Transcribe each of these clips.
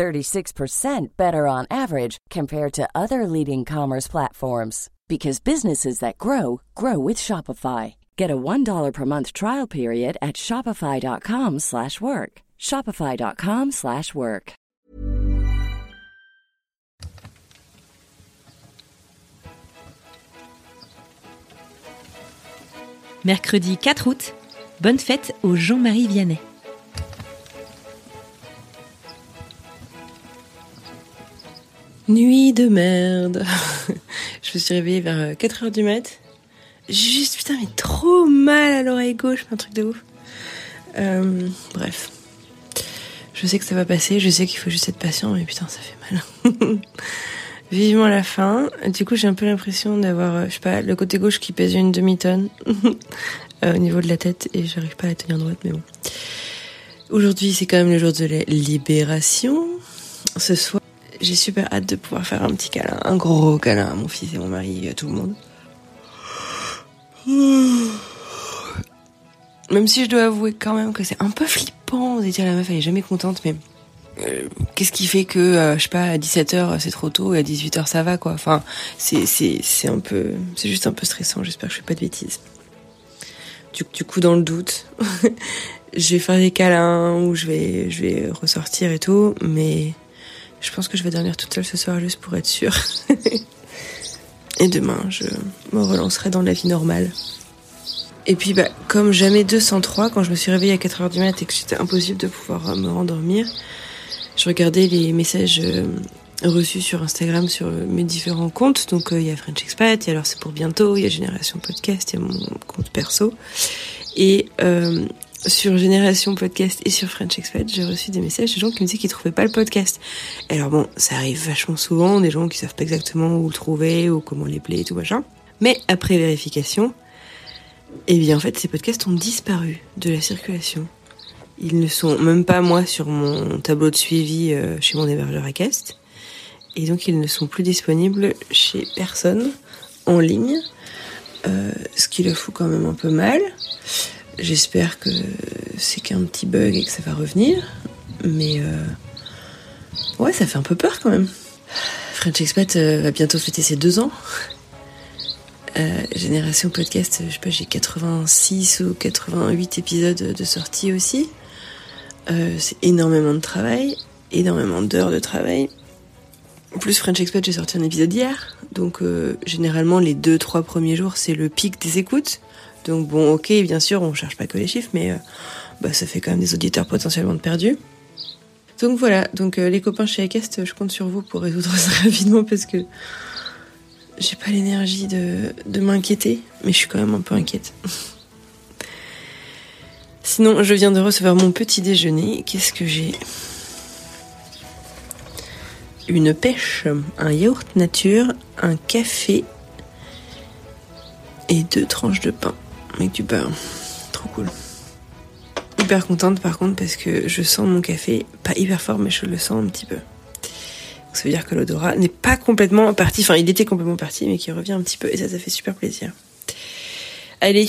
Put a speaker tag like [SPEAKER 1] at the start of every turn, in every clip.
[SPEAKER 1] 36% better on average compared to other leading commerce platforms because businesses that grow grow with Shopify. Get a $1 per month trial period at shopify.com/work. shopify.com/work.
[SPEAKER 2] Mercredi 4 août. Bonne fête au Jean-Marie Vianney.
[SPEAKER 3] Nuit de merde. je me suis réveillée vers 4h euh, du mat. Juste, putain, mais trop mal à l'oreille gauche, un truc de ouf. Euh, bref. Je sais que ça va passer, je sais qu'il faut juste être patient, mais putain, ça fait mal. Vivement la fin. Du coup, j'ai un peu l'impression d'avoir, euh, je sais pas, le côté gauche qui pèse une demi-tonne au niveau de la tête et j'arrive pas à la tenir droite, mais bon. Aujourd'hui, c'est quand même le jour de la libération. Ce soir, j'ai super hâte de pouvoir faire un petit câlin, un gros câlin à mon fils et mon mari, à tout le monde. Même si je dois avouer quand même que c'est un peu flippant de dire la meuf elle est jamais contente, mais euh, qu'est-ce qui fait que euh, je sais pas à 17h c'est trop tôt et à 18h ça va quoi. Enfin, c'est c'est c'est un peu c'est juste un peu stressant, j'espère que je fais pas de bêtises. Du, du coup dans le doute, je vais faire des câlins ou je vais je vais ressortir et tout, mais je pense que je vais dormir toute seule ce soir juste pour être sûre. et demain, je me relancerai dans la vie normale. Et puis, bah, comme jamais 203, quand je me suis réveillée à 4h du mat et que c'était impossible de pouvoir euh, me rendormir, je regardais les messages euh, reçus sur Instagram sur mes différents comptes. Donc, euh, il y a French Expat, il y a Alors c'est pour bientôt, il y a Génération Podcast, il y a mon compte perso. Et sur Génération Podcast et sur French Expat, j'ai reçu des messages de gens qui me disaient qu'ils trouvaient pas le podcast. alors bon, ça arrive vachement souvent, des gens qui savent pas exactement où le trouver ou comment les player et tout machin. Mais après vérification, eh bien en fait ces podcasts ont disparu de la circulation. Ils ne sont même pas moi sur mon tableau de suivi euh, chez mon hébergeur à Cast. Et donc ils ne sont plus disponibles chez personne en ligne. Euh, ce qui le fout quand même un peu mal. J'espère que c'est qu'un petit bug et que ça va revenir. Mais euh, ouais, ça fait un peu peur quand même. French Expat euh, va bientôt fêter ses deux ans. Euh, Génération Podcast, je sais pas, j'ai 86 ou 88 épisodes de sortie aussi. c'est énormément de travail, énormément d'heures de travail. En plus, French Expat, j'ai sorti un épisode hier. Donc, généralement, les deux, trois premiers jours, c'est le pic des écoutes. Donc bon, ok, bien sûr, on cherche pas que les chiffres, mais euh, bah, ça fait quand même des auditeurs potentiellement perdus. Donc voilà, donc euh, les copains chez Acast, je compte sur vous pour résoudre ça rapidement parce que j'ai pas l'énergie de, de m'inquiéter, mais je suis quand même un peu inquiète. Sinon, je viens de recevoir mon petit déjeuner. Qu'est-ce que j'ai? Une pêche, un yaourt nature, un café et deux tranches de pain avec du beurre. Trop cool. Hyper contente par contre parce que je sens mon café, pas hyper fort mais je le sens un petit peu. ça veut dire que l'odorat n'est pas complètement parti, enfin il était complètement parti mais qui revient un petit peu et ça ça fait super plaisir. Allez,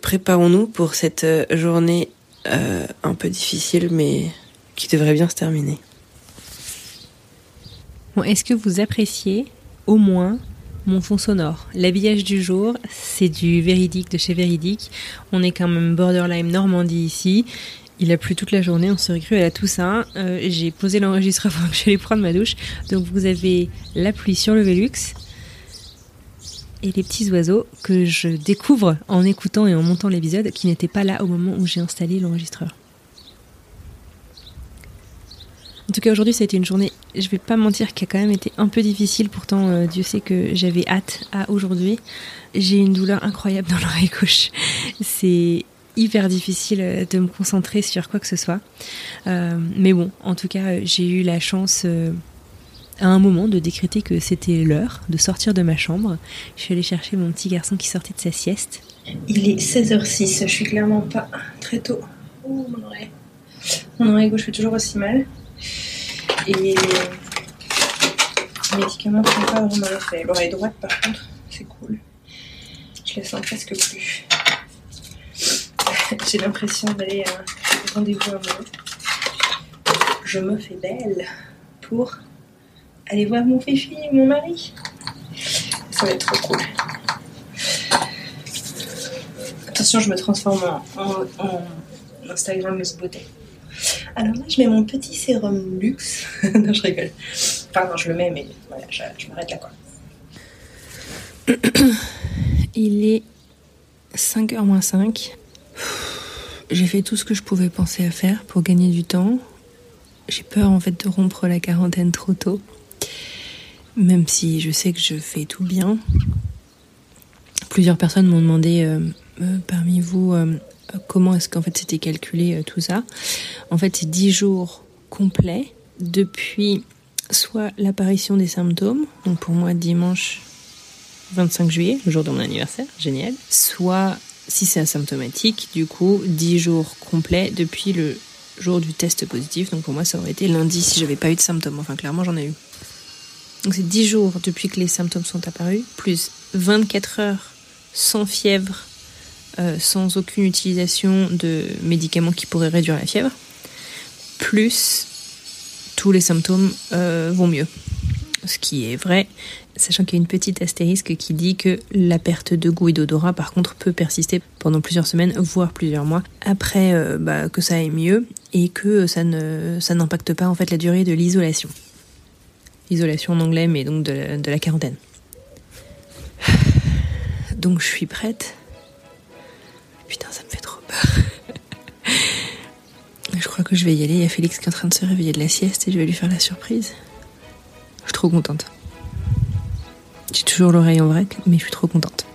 [SPEAKER 3] préparons-nous pour cette euh, journée euh, un peu difficile mais qui devrait bien se terminer.
[SPEAKER 2] Bon, est-ce que vous appréciez au moins mon fond sonore. L'habillage du jour, c'est du Véridique de chez Véridique. On est quand même borderline Normandie ici. Il a plu toute la journée, on se recrue à la Toussaint. Euh, j'ai posé l'enregistreur avant que j'allais prendre ma douche. Donc vous avez la pluie sur le Velux et les petits oiseaux que je découvre en écoutant et en montant l'épisode qui n'étaient pas là au moment où j'ai installé l'enregistreur. En tout cas, aujourd'hui, ça a été une journée, je vais pas mentir, qui a quand même été un peu difficile. Pourtant, euh, Dieu sait que j'avais hâte à aujourd'hui. J'ai une douleur incroyable dans l'oreille gauche. C'est hyper difficile euh, de me concentrer sur quoi que ce soit. Euh, mais bon, en tout cas, j'ai eu la chance à un moment de décréter que c'était l'heure de sortir de ma chambre. Je suis allée chercher mon petit garçon qui sortait de sa sieste. Il est 16h06, je suis clairement pas très tôt. Oh, mon oreille. Mon oreille gauche fait toujours aussi mal. Et les médicaments font pas vraiment effet. L'oreille droite, par contre, c'est cool. Je la sens presque plus. J'ai l'impression d'aller à un rendez-vous amoureux. Je me fais belle pour aller voir mon fifi, mon mari. Ça va être trop cool. Attention, je me transforme en, en, en Instagrammeuse beauté. Alors là, je mets mon petit sérum luxe. non, je rigole. Enfin, non, je le mets, mais voilà, je, m'arrête là, quoi. Il est 5h moins 5. J'ai fait tout ce que je pouvais penser à faire pour gagner du temps. J'ai peur en fait de rompre la quarantaine trop tôt. Même si je sais que je fais tout bien. Plusieurs personnes m'ont demandé euh, euh, parmi vous euh, comment est-ce qu'en fait c'était calculé euh, tout ça. En fait, c'est 10 jours complets depuis soit l'apparition des symptômes, donc pour moi dimanche 25 juillet, le jour de mon anniversaire, génial, soit si c'est asymptomatique, du coup 10 jours complets depuis le jour du test positif, donc pour moi ça aurait été lundi si j'avais pas eu de symptômes, enfin clairement j'en ai eu. Donc c'est 10 jours depuis que les symptômes sont apparus, plus 24 heures sans fièvre, sans aucune utilisation de médicaments qui pourraient réduire la fièvre, plus tous les symptômes euh, vont mieux. Ce qui est vrai, sachant qu'il y a une petite astérisque qui dit que la perte de goût et d'odorat, par contre, peut persister pendant plusieurs semaines, voire plusieurs mois, après euh, bah, que ça aille mieux et que ça ne ça n'impacte pas en fait la durée de l'isolation. Isolation en anglais, mais donc de de la quarantaine. Donc je suis prête. Putain, ça me fait trop peur. je crois que je vais y aller. Il y a Félix qui est en train de se réveiller de la sieste et je vais lui faire la surprise. Je suis trop contente. J'ai toujours l'oreille en vrac, mais je suis trop contente.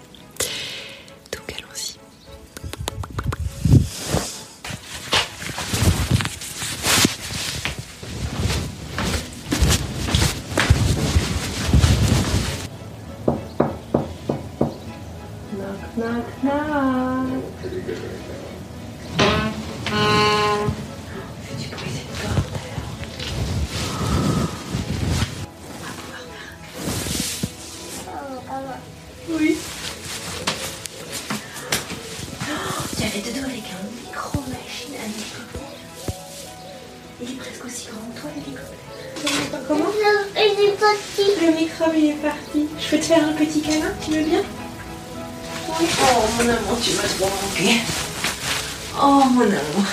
[SPEAKER 2] Oui. J'avais deux doigts avec un micro-machine à hélicoptère. Il est presque aussi grand que toi, l'hélicoptère. Comment
[SPEAKER 4] Il est parti.
[SPEAKER 2] Le microbe, il est parti. Je peux te faire un petit câlin, tu veux bien? Oui. Oh, mon amour, tu m'as trop manqué. Oh, mon amour.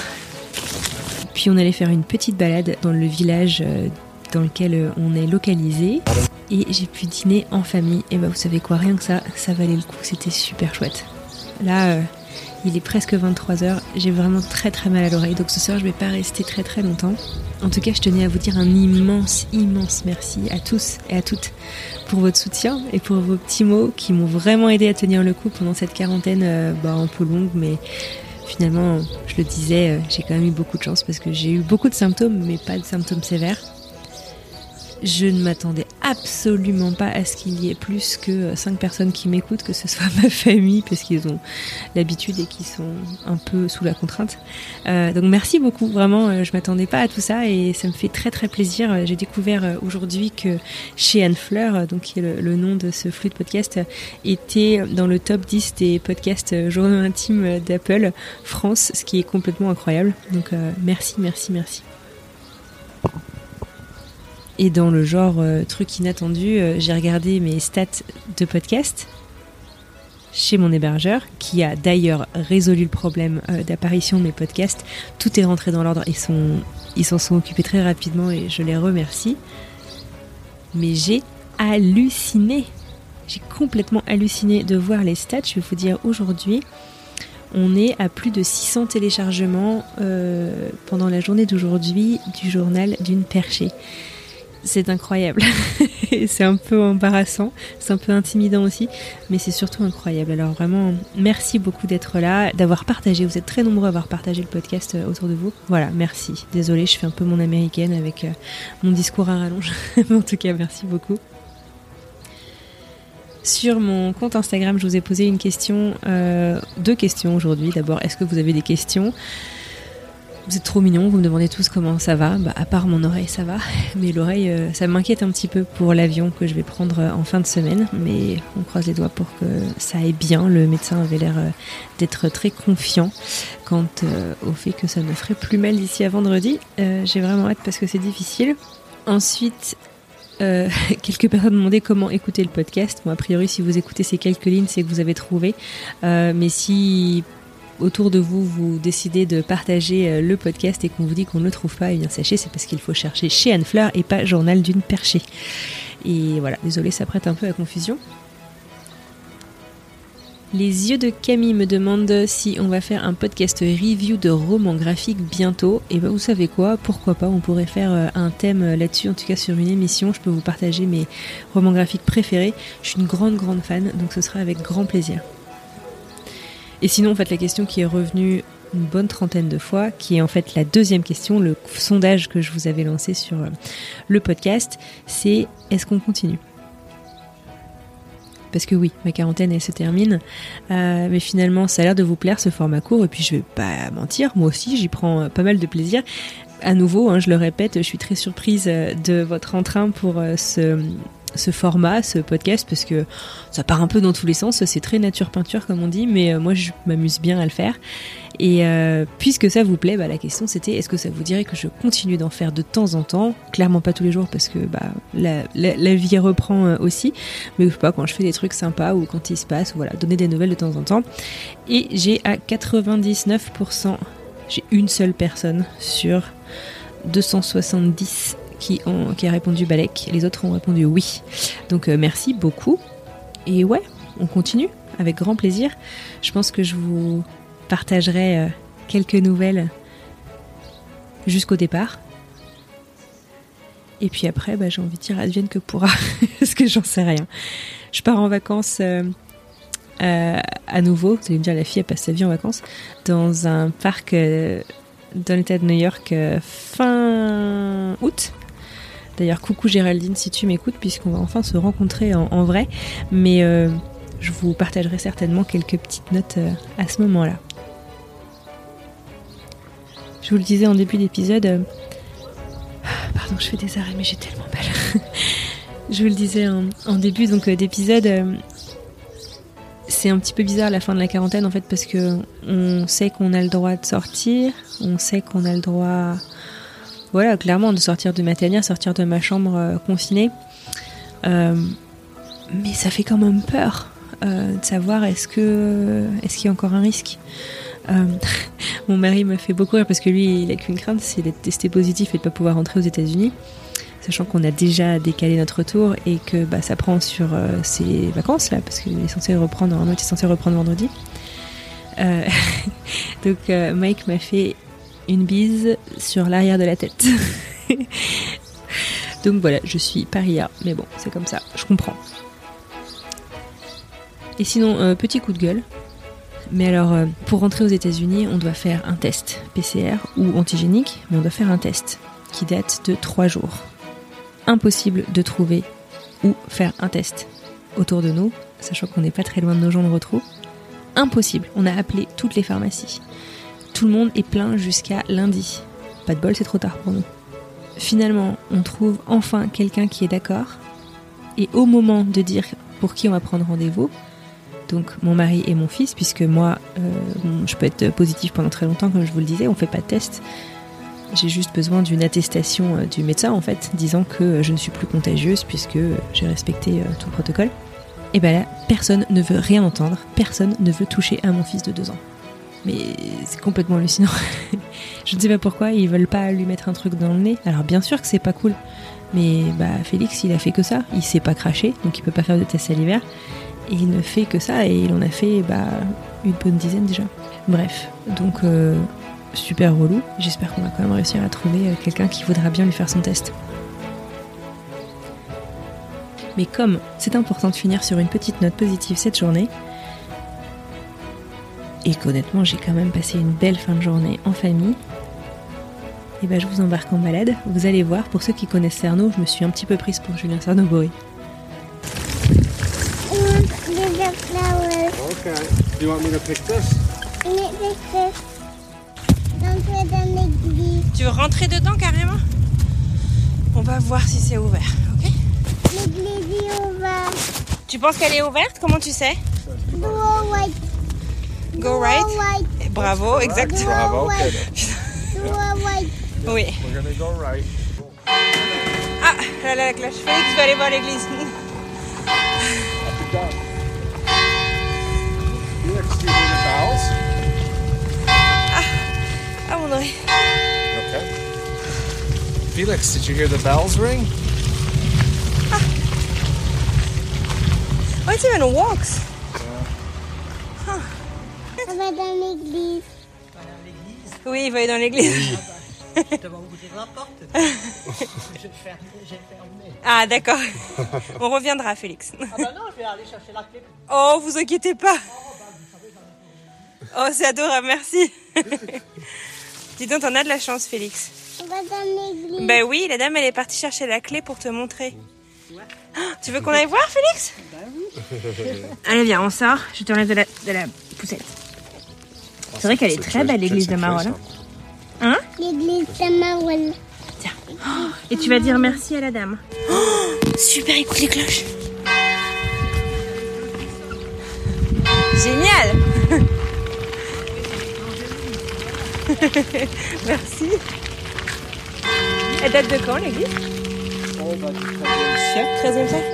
[SPEAKER 2] Puis on allait faire une petite balade dans le village euh, dans lequel euh, on est localisé. Et j'ai pu dîner en famille. Et bah vous savez quoi, rien que ça, ça valait le coup. C'était super chouette. Là, euh, il est presque 23h. J'ai vraiment très très mal à l'oreille. Donc ce soir, je vais pas rester très très longtemps. En tout cas, je tenais à vous dire un immense, immense merci à tous et à toutes pour votre soutien et pour vos petits mots qui m'ont vraiment aidé à tenir le coup pendant cette quarantaine euh, bah, un peu longue, mais finalement, je le disais, euh, j'ai quand même eu beaucoup de chance parce que j'ai eu beaucoup de symptômes, mais pas de symptômes sévères. Je ne m'attendais absolument pas à ce qu'il y ait plus que 5 personnes qui m'écoutent, que ce soit ma famille, parce qu'ils ont l'habitude et qui sont un peu sous la contrainte. Euh, donc merci beaucoup, vraiment, euh, je m'attendais pas à tout ça et ça me fait très très plaisir. Euh, J'ai découvert euh, aujourd'hui que chez Anne Fleur, euh, donc qui est le, nom de ce flux de podcast, euh, était dans le top 10 des podcasts euh, journaux intimes d'Apple France, ce qui est complètement incroyable. Donc euh, merci, merci, merci. Et dans le genre euh, truc inattendu, euh, j'ai regardé mes stats de podcast chez mon hébergeur, qui a d'ailleurs résolu le problème euh, d'apparition de mes podcasts. Tout est rentré dans l'ordre, ils s'en sont occupés très rapidement et je les remercie. Mais j'ai halluciné. J'ai complètement halluciné de voir les stats. Je vais vous dire aujourd'hui, on est à plus de 600 téléchargements pendant la journée d'aujourd'hui du journal d'une perchée. C'est incroyable. c'est un peu embarrassant, c'est un peu intimidant aussi, mais c'est surtout incroyable. Alors vraiment, merci beaucoup d'être là, d'avoir partagé. Vous êtes très nombreux à avoir partagé le podcast euh, autour de vous. Voilà, merci. Désolée, je fais un peu mon américaine avec euh, mon discours à rallonge. mais en tout cas, merci beaucoup. Sur mon compte Instagram, je vous ai posé une question, euh, deux questions aujourd'hui. D'abord, est-ce que vous avez des questions? Vous êtes trop mignons, vous me demandez tous comment ça va. Bah, à part mon oreille, ça va. Mais l'oreille, euh, ça m'inquiète un petit peu pour l'avion que je vais prendre euh, en fin de semaine. Mais on croise les doigts pour que ça aille bien. Le médecin avait l'air euh, d'être très confiant quant au fait que ça me ferait plus mal d'ici à vendredi. J'ai vraiment hâte parce que c'est difficile. Ensuite, quelques personnes me demandaient comment écouter le podcast. Bon, a priori, si vous écoutez ces quelques lignes, c'est que vous avez trouvé. mais si autour de vous, vous décidez de partager euh, le podcast et qu'on vous dit qu'on ne le trouve pas, et eh bien sachez, c'est parce qu'il faut chercher chez Anne Fleur et pas Journal d'une perchée. Et voilà, désolé, ça prête un peu à confusion. Les yeux de Camille me demandent si on va faire un podcast review de romans graphiques bientôt. Et ben vous savez quoi, pourquoi pas, on pourrait faire euh, un thème là-dessus, en tout cas sur une émission. Je peux vous partager mes romans graphiques préférés. Je suis une grande grande fan, donc ce sera avec grand plaisir. Et sinon, en fait, la question qui est revenue une bonne trentaine de fois, qui est en fait la deuxième question, le sondage que je vous avais lancé sur euh, le podcast, c'est est-ce qu'on continue? Parce que oui, ma quarantaine elle se termine, euh, mais finalement ça a l'air de vous plaire ce format court et puis je vais pas mentir, moi aussi j'y prends euh, pas mal de plaisir. À nouveau, hein, je le répète, je suis très surprise de votre entrain pour ce ce format, ce podcast, parce que ça part un peu dans tous les sens. C'est très nature peinture, comme on dit, mais euh, moi, je m'amuse bien à le faire. Et euh, puisque ça vous plaît, bah, la question c'était est-ce que ça vous dirait que je continue d'en faire de temps en temps? Clairement pas tous les jours parce que bah, la, vie reprend euh, aussi, mais je sais pas quand je fais des trucs sympas ou quand il se passe, voilà, donner des nouvelles de temps en temps. Et j'ai à 99%, j'ai une seule personne sur 270 qui, ont, qui a répondu Balek. Les autres ont répondu oui. Donc euh, merci beaucoup. Et ouais, on continue avec grand plaisir. Je pense que je vous partagerai euh, quelques nouvelles jusqu'au départ. Et puis après, bah, j'ai envie de dire advienne que pourra, parce que j'en sais rien. Je pars en vacances euh, à nouveau, vous allez me dire la fille elle passe sa vie en vacances, dans un parc dans l'état de New York fin août. D'ailleurs, coucou Géraldine si tu m'écoutes, puisqu'on va enfin se rencontrer en, vrai. Mais euh, je vous partagerai certainement quelques petites notes euh, à ce moment-là. Je vous le disais en début d'épisode. Euh, pardon, je fais des arrêts, mais j'ai tellement mal. je vous le disais en, début donc d'épisode. c'est un petit peu bizarre la fin de la quarantaine en fait parce que on sait qu'on a le droit de sortir, on sait qu'on a le droit voilà, clairement, de sortir de ma tanière, sortir de ma chambre euh, confinée. Euh, mais ça fait quand même peur euh, de savoir est-ce que est-ce qu'il y a encore un risque. mon mari me fait beaucoup rire parce que lui, il a qu'une crainte, c'est d'être testé positif et de pas pouvoir rentrer aux États-Unis, sachant qu'on a déjà décalé notre retour et que bah, ça prend sur ses vacances là, parce qu'il est censé reprendre, normalement, il est censé reprendre vendredi. donc Mike m'a fait une bise sur l'arrière de la tête. Donc voilà, je suis paria, mais bon, c'est comme ça, je comprends. Et sinon, euh, petit coup de gueule. Mais alors, euh, pour rentrer aux États-Unis, on doit faire un test PCR ou antigénique, mais on doit faire un test qui date de 3 jours. Impossible de trouver ou faire un test autour de nous, sachant qu'on n'est pas très loin de nos gens de retrouve. Impossible. On a appelé toutes les pharmacies. Tout le monde est plein jusqu'à lundi. Pas de bol, c'est trop tard pour nous. Finalement, on trouve enfin quelqu'un qui est d'accord. Et au moment de dire pour qui on va prendre rendez-vous, donc mon mari et mon fils, puisque moi, euh, je peux être positif pendant très longtemps, comme je vous le disais, on fait pas de test. J'ai juste besoin d'une attestation euh, du médecin, en fait, disant que je ne suis plus contagieuse puisque j'ai respecté euh, tout le protocole. Et ben là, personne ne veut rien entendre, personne ne veut toucher à mon fils de deux ans. Mais c'est complètement hallucinant. je ne sais pas pourquoi ils veulent pas lui mettre un truc dans le nez. Alors bien sûr que c'est pas cool. Mais bah Félix, il a fait que ça. Il s'est pas craché, donc il peut pas faire de test salivaire. Et il ne fait que ça, et il en a fait bah, une bonne dizaine déjà. Bref, donc euh, super relou. J'espère qu'on va quand même réussir à trouver euh, quelqu'un qui voudra bien lui faire son test. Mais comme c'est important de finir sur une petite note positive cette journée, et qu'honnêtement j'ai quand même passé une belle fin de journée en famille, et ben je vous embarque en balade. Vous allez voir, pour ceux qui connaissent Cerno, je me suis un petit peu prise pour Julien Cerno-Bory.
[SPEAKER 4] Okay. Do you want me to pick this?
[SPEAKER 5] Tu veux rentrer dedans carrément? On va voir si c'est ouvert, ok?
[SPEAKER 6] L'église est ouverte.
[SPEAKER 5] Tu penses qu'elle est ouverte? Comment tu sais?
[SPEAKER 6] Go right.
[SPEAKER 5] Bravo, exactement.
[SPEAKER 4] Bravo, okay.
[SPEAKER 5] Oui.
[SPEAKER 4] We're gonna go right.
[SPEAKER 5] Ah, là là, la cloche. Félix va aller voir l'église.
[SPEAKER 4] Up and down. Felix, do you hear the bells?
[SPEAKER 5] Ah, mon oreille.
[SPEAKER 4] Okay. Felix, did you hear the bells ring?
[SPEAKER 5] Oh, it's even walks.
[SPEAKER 6] On va dans l'église.
[SPEAKER 5] Oui, il va aller dans l'église. Ah, d'accord. On reviendra, Félix.
[SPEAKER 7] Ah bah non, je vais aller chercher la clé.
[SPEAKER 5] Oh, vous inquiétez pas. Oh, c'est adorable, merci. Dis donc, t'en as de la chance, Félix.
[SPEAKER 6] On va dans l'église.
[SPEAKER 5] Ben oui, la dame, elle est partie chercher la clé pour te montrer. Ah, Tu veux qu'on aille voir, Félix? Allez, viens, on sort. Je te enlève de la, de la poussette. C'est vrai qu'elle est très belle, l'église de Marolles. Hein
[SPEAKER 6] L'église de Marol.
[SPEAKER 5] Tiens. Oh, Et tu vas dire merci à la dame. Oh, super, écoute les cloches. Génial Merci. Elle date de quand l'église?
[SPEAKER 7] Oh bah du 13e siècle.
[SPEAKER 5] 13e siècle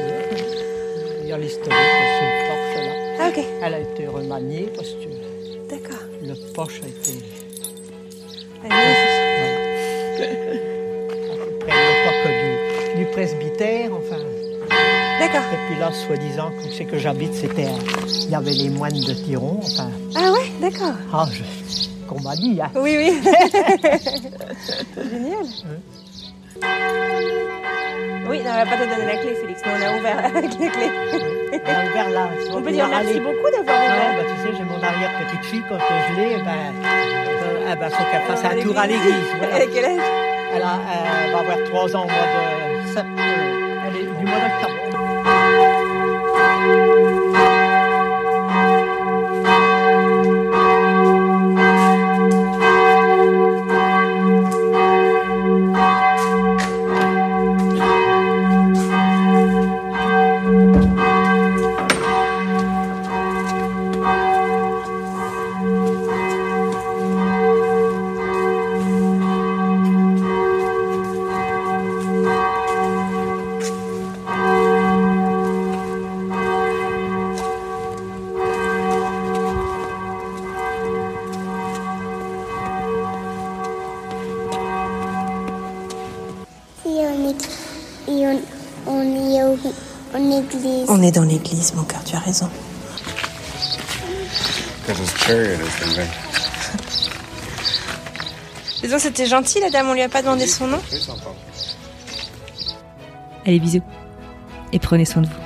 [SPEAKER 7] Il y a l'historique, c'est une porche là.
[SPEAKER 5] Ah ok,
[SPEAKER 7] Elle a été remaniée parce que
[SPEAKER 5] d'accord.
[SPEAKER 7] Le poche a été
[SPEAKER 5] Elle
[SPEAKER 7] après l'époque du, du presbytère, enfin.
[SPEAKER 5] D'accord.
[SPEAKER 7] Et puis là, soi-disant, où c'est que j'habite, c'était, il y avait les moines de Tiron, enfin.
[SPEAKER 5] Ah ouais, d'accord.
[SPEAKER 7] Ah, je- qu'on m'a dit, hein.
[SPEAKER 5] Oui, oui. Génial. Oui, non, on va pas te donner la clé, Félix, mais on a ouvert avec les clés.
[SPEAKER 7] On a ouvert là.
[SPEAKER 5] On peut dire merci beaucoup d'avoir
[SPEAKER 7] Ah,
[SPEAKER 5] ouvert.
[SPEAKER 7] bah, tu sais, j'ai mon arrière-petite-fille, quand je l'ai, ben, euh, ah, ben, faut qu'elle fasse un tour à l'église. voilà.
[SPEAKER 5] Elle a quel âge?
[SPEAKER 7] Elle, a- elle va avoir trois ans au mois de septembre. Elle est du mois d'octobre.
[SPEAKER 6] Est
[SPEAKER 5] dans l'église, mon cœur, tu as raison. Dis donc, c'était gentil, la dame, on lui a pas demandé son nom.
[SPEAKER 2] Allez, bisous. Et prenez soin de vous.